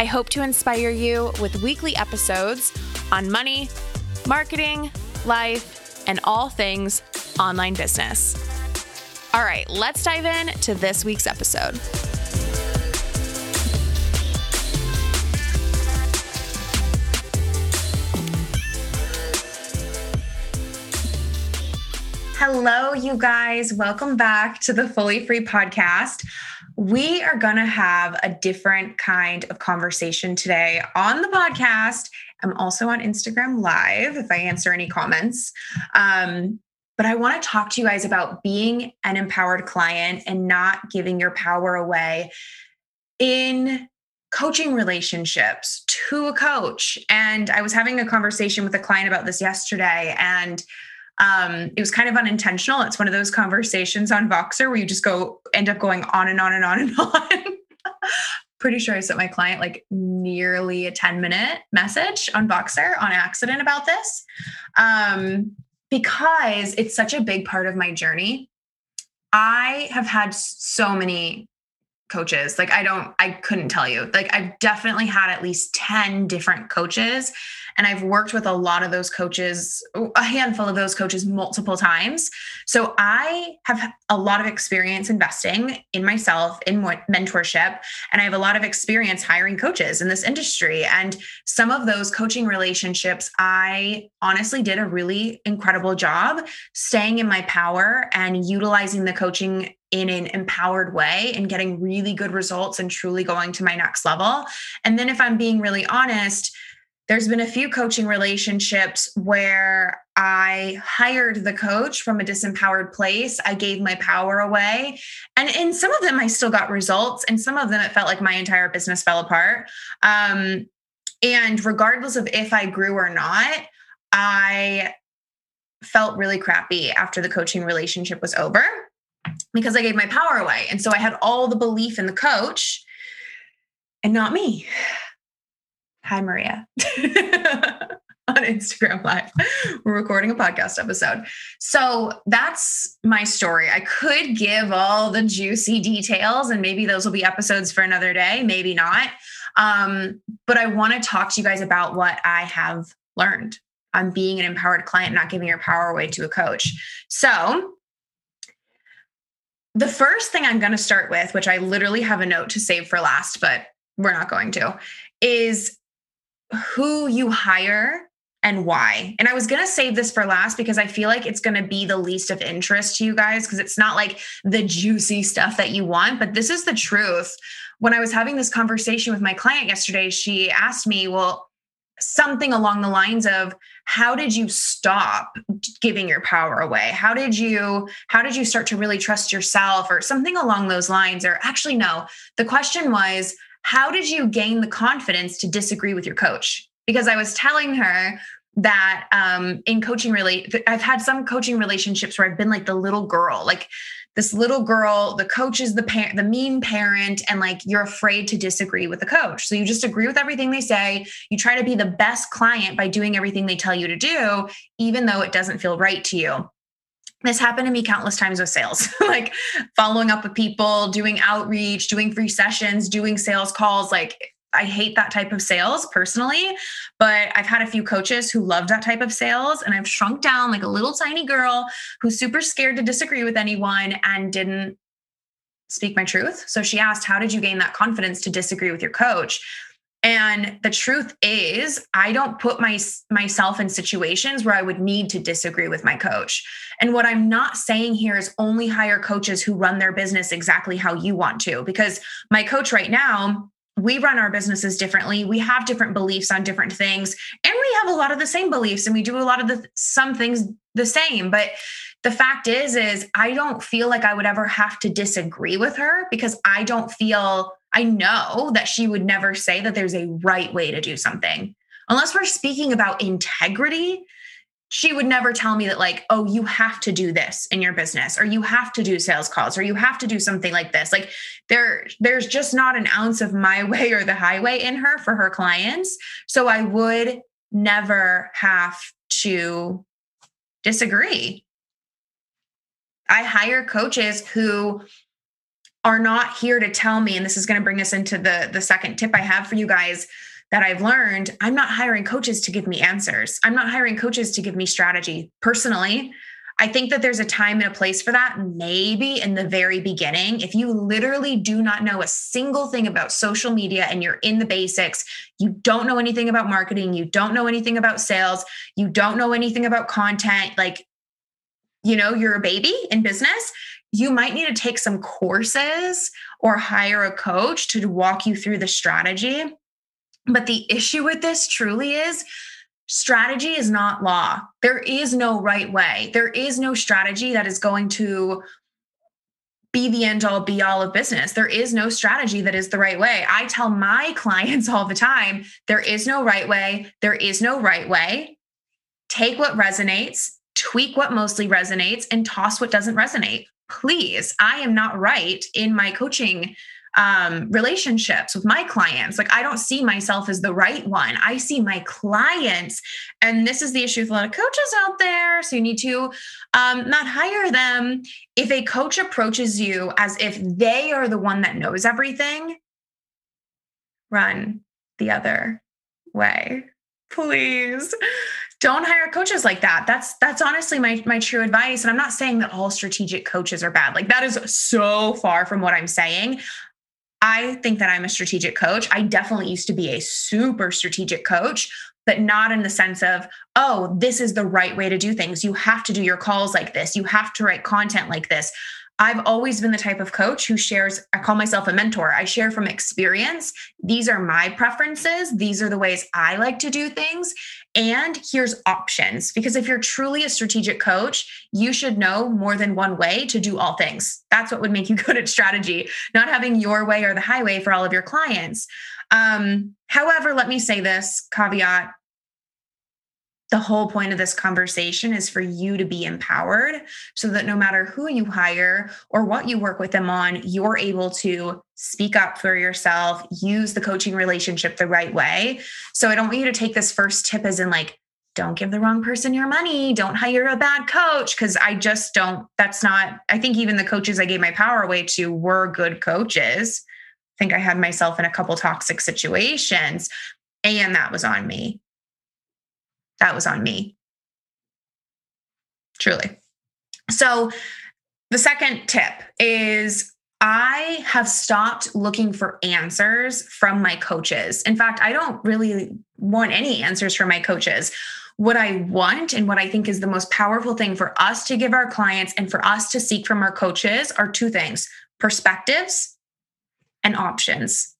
I hope to inspire you with weekly episodes on money, marketing, life, and all things online business. All right, let's dive in to this week's episode. Hello, you guys. Welcome back to the Fully Free podcast. We are going to have a different kind of conversation today on the podcast. I'm also on Instagram Live if I answer any comments. Um, but I want to talk to you guys about being an empowered client and not giving your power away in coaching relationships to a coach. And I was having a conversation with a client about this yesterday. And um, it was kind of unintentional. It's one of those conversations on Voxer where you just go end up going on and on and on and on. Pretty sure I sent my client like nearly a 10 minute message on Voxer on accident about this. Um, because it's such a big part of my journey. I have had so many coaches. Like I don't I couldn't tell you. Like I've definitely had at least 10 different coaches and I've worked with a lot of those coaches, a handful of those coaches multiple times. So I have a lot of experience investing in myself, in mentorship, and I have a lot of experience hiring coaches in this industry. And some of those coaching relationships, I honestly did a really incredible job staying in my power and utilizing the coaching in an empowered way and getting really good results and truly going to my next level. And then, if I'm being really honest, there's been a few coaching relationships where I hired the coach from a disempowered place. I gave my power away. And in some of them, I still got results. And some of them, it felt like my entire business fell apart. Um, and regardless of if I grew or not, I felt really crappy after the coaching relationship was over because I gave my power away. And so I had all the belief in the coach and not me. Hi, Maria. on Instagram Live. We're recording a podcast episode. So that's my story. I could give all the juicy details, and maybe those will be episodes for another day, maybe not. Um, but I want to talk to you guys about what I have learned on being an empowered client, not giving your power away to a coach. So, the first thing I'm going to start with, which I literally have a note to save for last, but we're not going to, is who you hire and why. And I was going to save this for last because I feel like it's going to be the least of interest to you guys because it's not like the juicy stuff that you want, but this is the truth. When I was having this conversation with my client yesterday, she asked me, Well, something along the lines of how did you stop giving your power away how did you how did you start to really trust yourself or something along those lines or actually no the question was how did you gain the confidence to disagree with your coach? Because I was telling her that um, in coaching relate I've had some coaching relationships where I've been like the little girl, like this little girl, the coach is the parent, the mean parent, and like you're afraid to disagree with the coach. So you just agree with everything they say. You try to be the best client by doing everything they tell you to do, even though it doesn't feel right to you this happened to me countless times with sales, like following up with people, doing outreach, doing free sessions, doing sales calls. Like, I hate that type of sales personally, but I've had a few coaches who love that type of sales. And I've shrunk down like a little tiny girl who's super scared to disagree with anyone and didn't speak my truth. So she asked, How did you gain that confidence to disagree with your coach? And the truth is, I don't put my, myself in situations where I would need to disagree with my coach. And what I'm not saying here is only hire coaches who run their business exactly how you want to, because my coach right now, we run our businesses differently. We have different beliefs on different things, and we have a lot of the same beliefs, and we do a lot of the some things the same. But the fact is, is I don't feel like I would ever have to disagree with her because I don't feel I know that she would never say that there's a right way to do something. Unless we're speaking about integrity, she would never tell me that like oh you have to do this in your business or you have to do sales calls or you have to do something like this. Like there there's just not an ounce of my way or the highway in her for her clients. So i would never have to disagree. I hire coaches who are not here to tell me and this is going to bring us into the the second tip i have for you guys that I've learned, I'm not hiring coaches to give me answers. I'm not hiring coaches to give me strategy. Personally, I think that there's a time and a place for that, maybe in the very beginning. If you literally do not know a single thing about social media and you're in the basics, you don't know anything about marketing, you don't know anything about sales, you don't know anything about content, like, you know, you're a baby in business, you might need to take some courses or hire a coach to walk you through the strategy. But the issue with this truly is strategy is not law. There is no right way. There is no strategy that is going to be the end all be all of business. There is no strategy that is the right way. I tell my clients all the time there is no right way. There is no right way. Take what resonates, tweak what mostly resonates, and toss what doesn't resonate. Please, I am not right in my coaching um, relationships with my clients. Like, I don't see myself as the right one. I see my clients. And this is the issue with a lot of coaches out there. So you need to um, not hire them. If a coach approaches you as if they are the one that knows everything, run the other way. Please don't hire coaches like that that's that's honestly my my true advice and i'm not saying that all strategic coaches are bad like that is so far from what i'm saying I think that I'm a strategic coach. I definitely used to be a super strategic coach, but not in the sense of, oh, this is the right way to do things. You have to do your calls like this. You have to write content like this. I've always been the type of coach who shares, I call myself a mentor. I share from experience. These are my preferences. These are the ways I like to do things. And here's options. Because if you're truly a strategic coach, you should know more than one way to do all things. That's what would make you good at strategy, not having your way or the highway for all of your clients. Um, however, let me say this caveat the whole point of this conversation is for you to be empowered so that no matter who you hire or what you work with them on, you're able to speak up for yourself, use the coaching relationship the right way. So I don't want you to take this first tip as in like, don't give the wrong person your money, don't hire a bad coach. Cause I just don't, that's not, I think even the coaches I gave my power away to were good coaches. I think I had myself in a couple toxic situations, and that was on me that was on me. Truly. So, the second tip is I have stopped looking for answers from my coaches. In fact, I don't really want any answers from my coaches. What I want and what I think is the most powerful thing for us to give our clients and for us to seek from our coaches are two things perspectives and options.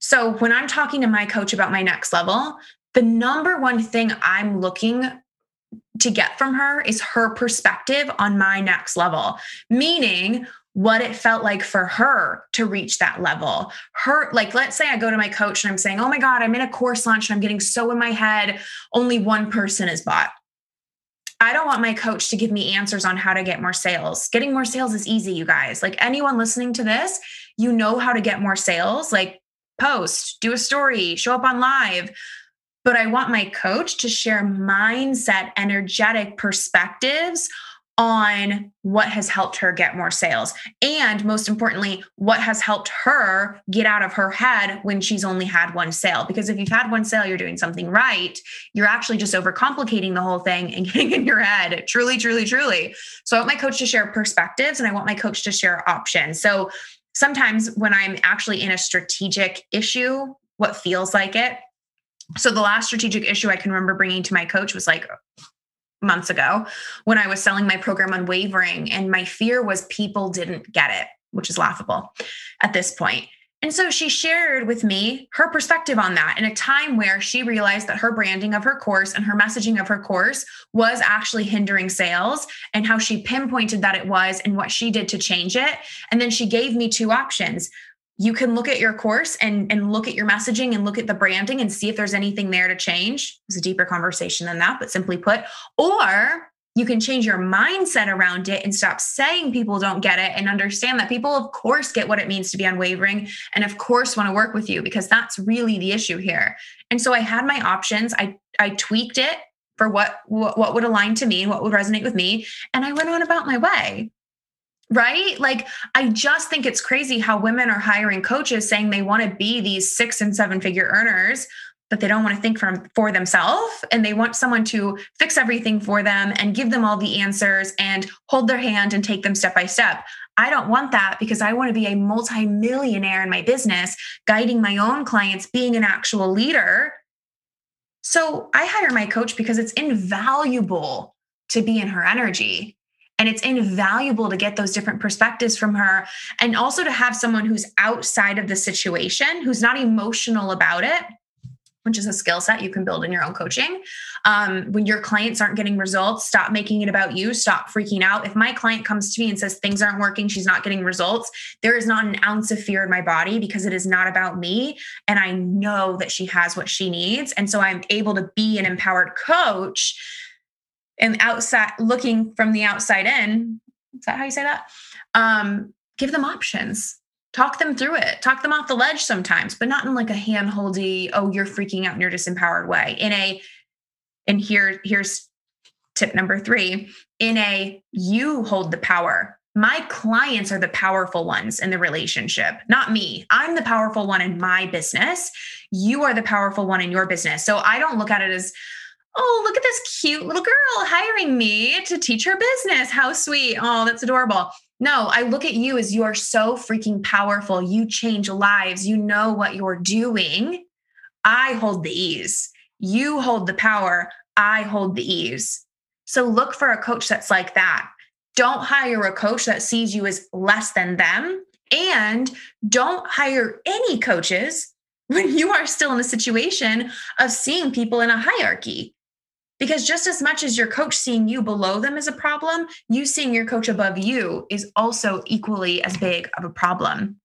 So, when I'm talking to my coach about my next level, the number one thing I'm looking to get from her is her perspective on my next level, meaning what it felt like for her to reach that level. Her, like, let's say I go to my coach and I'm saying, Oh my God, I'm in a course launch and I'm getting so in my head, only one person is bought. I don't want my coach to give me answers on how to get more sales. Getting more sales is easy, you guys. Like anyone listening to this, you know how to get more sales. Like post, do a story, show up on live, but I want my coach to share mindset, energetic perspectives on what has helped her get more sales. And most importantly, what has helped her get out of her head when she's only had one sale. Because if you've had one sale, you're doing something right. You're actually just overcomplicating the whole thing and getting in your head. Truly, truly, truly. So I want my coach to share perspectives and I want my coach to share options. So sometimes when I'm actually in a strategic issue, what feels like it, so the last strategic issue I can remember bringing to my coach was like months ago when I was selling my program Unwavering. And my fear was people didn't get it, which is laughable at this point. And so she shared with me her perspective on that in a time where she realized that her branding of her course and her messaging of her course was actually hindering sales and how she pinpointed that it was and what she did to change it. And then she gave me two options you can look at your course and, and look at your messaging and look at the branding and see if there's anything there to change. It's a deeper conversation than that, but simply put, or you can change your mindset around it and stop saying people don't get it and understand that people, of course, get what it means to be unwavering and, of course, want to work with you because that's really the issue here. And so I had my options. I, I tweaked it for what, what, what would align to me, what would resonate with me. And I went on about my way right? Like, I just think it's crazy how women are hiring coaches saying they want to be these six and seven figure earners, but they don't want to think for, for themselves. And they want someone to fix everything for them and give them all the answers and hold their hand and take them step by step. I don't want that because I want to be a multimillionaire in my business, guiding my own clients, being an actual leader. So I hire my coach because it's invaluable to be in her energy. And it's invaluable to get those different perspectives from her. And also to have someone who's outside of the situation, who's not emotional about it, which is a skill set you can build in your own coaching. Um, when your clients aren't getting results, stop making it about you. Stop freaking out. If my client comes to me and says things aren't working, she's not getting results, there is not an ounce of fear in my body because it is not about me. And I know that she has what she needs. And so I'm able to be an empowered coach and outside looking from the outside in is that how you say that um, give them options talk them through it talk them off the ledge sometimes but not in like a handholdy oh you're freaking out and you're disempowered way in a and here here's tip number three in a you hold the power my clients are the powerful ones in the relationship, not me. I'm the powerful one in my business. You are the powerful one in your business. So I don't look at it as, oh, look at this cute little girl hiring me to teach her business. How sweet. Oh, that's adorable. No, I look at you as you are so freaking powerful. You change lives. You know what you're doing. I hold the ease. You hold the power. I hold the ease. So look for a coach that's like that. Don't hire a coach that sees you as less than them. And don't hire any coaches when you are still in the situation of seeing people in a hierarchy. Because just as much as your coach seeing you below them is a problem, you seeing your coach above you is also equally as big of a problem.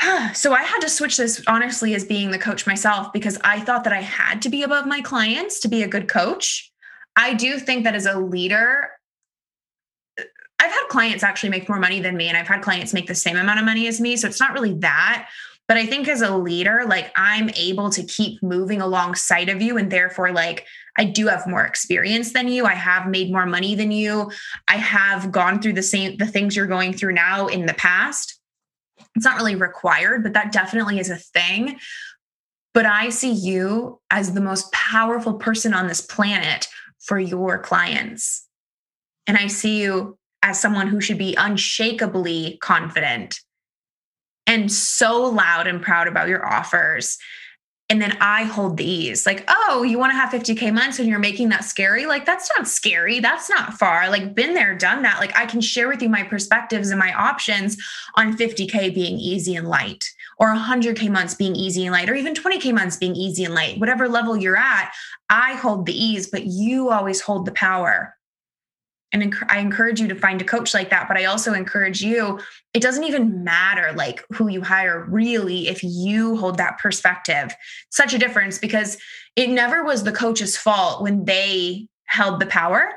so I had to switch this honestly as being the coach myself because I thought that I had to be above my clients to be a good coach. I do think that as a leader, I've had clients actually make more money than me, and I've had clients make the same amount of money as me. So it's not really that. But I think as a leader, like I'm able to keep moving alongside of you. And therefore, like I do have more experience than you. I have made more money than you. I have gone through the same the things you're going through now in the past. It's not really required, but that definitely is a thing. But I see you as the most powerful person on this planet for your clients. And I see you as someone who should be unshakably confident and so loud and proud about your offers. And then I hold these like, oh, you want to have 50K months and you're making that scary? Like, that's not scary. That's not far. Like, been there, done that. Like, I can share with you my perspectives and my options on 50K being easy and light, or 100K months being easy and light, or even 20K months being easy and light. Whatever level you're at, I hold the ease, but you always hold the power and I encourage you to find a coach like that. But I also encourage you, it doesn't even matter like who you hire really if you hold that perspective. Such a difference because it never was the coach's fault when they held the power.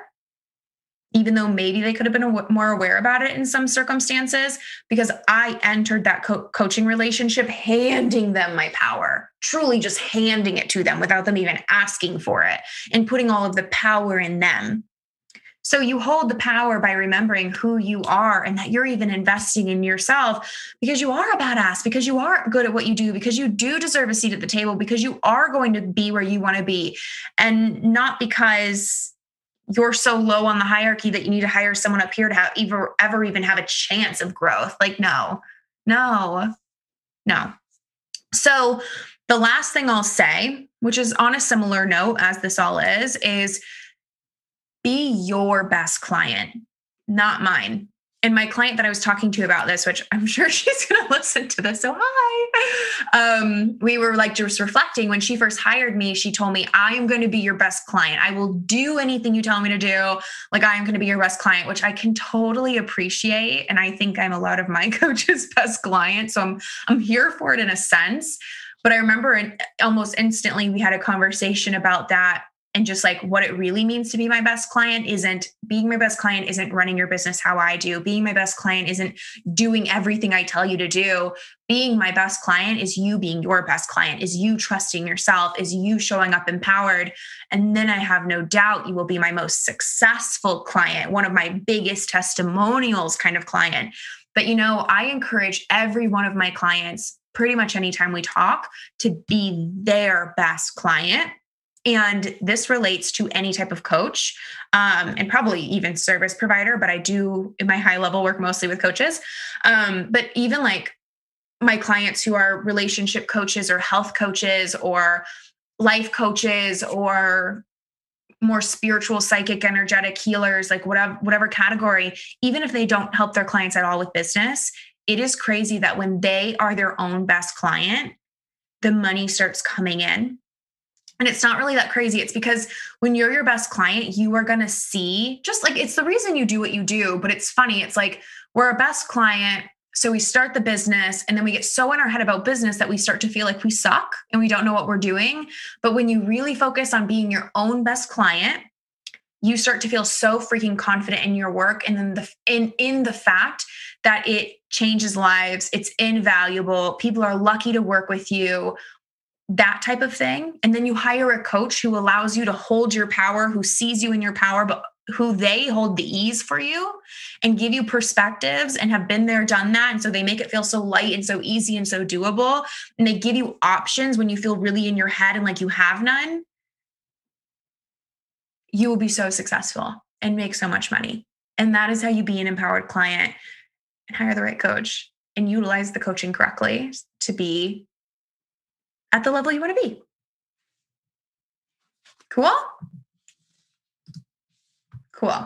Even though maybe they could have been more aware about it in some circumstances, because I entered that co- coaching relationship handing them my power, truly just handing it to them without them even asking for it and putting all of the power in them so you hold the power by remembering who you are and that you're even investing in yourself because you are a badass, because you are good at what you do, because you do deserve a seat at the table, because you are going to be where you want to be. And not because you're so low on the hierarchy that you need to hire someone up here to have ever, ever even have a chance of growth. Like, no, no, no. So the last thing I'll say, which is on a similar note as this all is, is be your best client, not mine. and my client that I was talking to about this, which I'm sure she's going to listen to this. So, hi. Um, we were like just reflecting when she first hired me. She told me, I am going to be your best client. I will do anything you tell me to do. Like, I am going to be your best client, which I can totally appreciate. And I think I'm a lot of my coach's best client. So, I'm, I'm here for it in a sense. But I remember in, almost instantly we had a conversation about that and just like what it really means to be my best client isn't being my best client isn't running your business how I do. Being my best client isn't doing everything I tell you to do. Being my best client is you being your best client, is you trusting yourself, is you showing up empowered. And then I have no doubt you will be my most successful client, one of my biggest testimonials kind of client. But you know, I encourage every one of my clients pretty much anytime we talk to be their best client and this relates to any type of coach um, and probably even service provider, but I do in my high level work mostly with coaches. Um, but even like my clients who are relationship coaches or health coaches or life coaches or more spiritual psychic energetic healers like whatever whatever category even if they don't help their clients at all with business it is crazy that when they are their own best client the money starts coming in and it's not really that crazy. It's because when you're your best client, you are going to see just like it's the reason you do what you do. But it's funny. It's like we're a best client. So we start the business and then we get so in our head about business that we start to feel like we suck and we don't know what we're doing. But when you really focus on being your own best client, you start to feel so freaking confident in your work and then the in in the fact that it changes lives it's invaluable people are lucky to work with you that type of thing. And then you hire a coach who allows you to hold your power, who sees you in your power, but who they hold the ease for you and give you perspectives and have been there, done that. And so they make it feel so light and so easy and so doable. And they give you options when you feel really in your head and like you have none. You will be so successful and make so much money. And that is how you be an empowered client and hire the right coach and utilize the coaching correctly to be at the level you want to be. Cool? Cool.